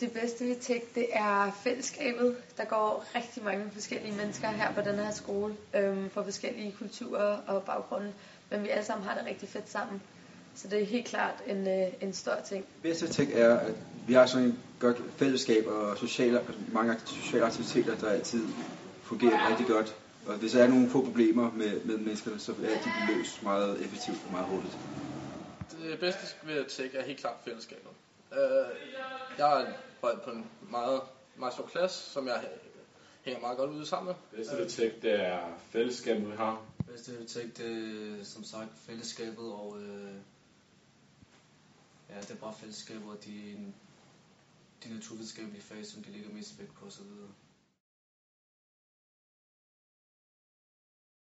Det bedste ved Tech, det er fællesskabet. Der går rigtig mange forskellige mennesker her på den her skole, øhm, fra forskellige kulturer og baggrunde, men vi alle sammen har det rigtig fedt sammen. Så det er helt klart en, øh, en stor ting. Det bedste ved Tech er, at vi har sådan et godt fællesskab og sociale, mange sociale aktiviteter, der altid fungerer rigtig godt. Og hvis der er nogle få problemer med, med menneskerne, så er de løst meget effektivt og meget hurtigt. Det bedste ved Tech er helt klart fællesskabet. Uh, jeg er på en meget, meget stor klasse, som jeg hænger meget godt ud sammen med. Det bedste Tech, det er fællesskabet, vi har. Det bedste Tech, det er som sagt fællesskabet, og øh, ja, det er bare fællesskabet og de, de naturvidenskabelige fag, som de ligger mest vægt på osv.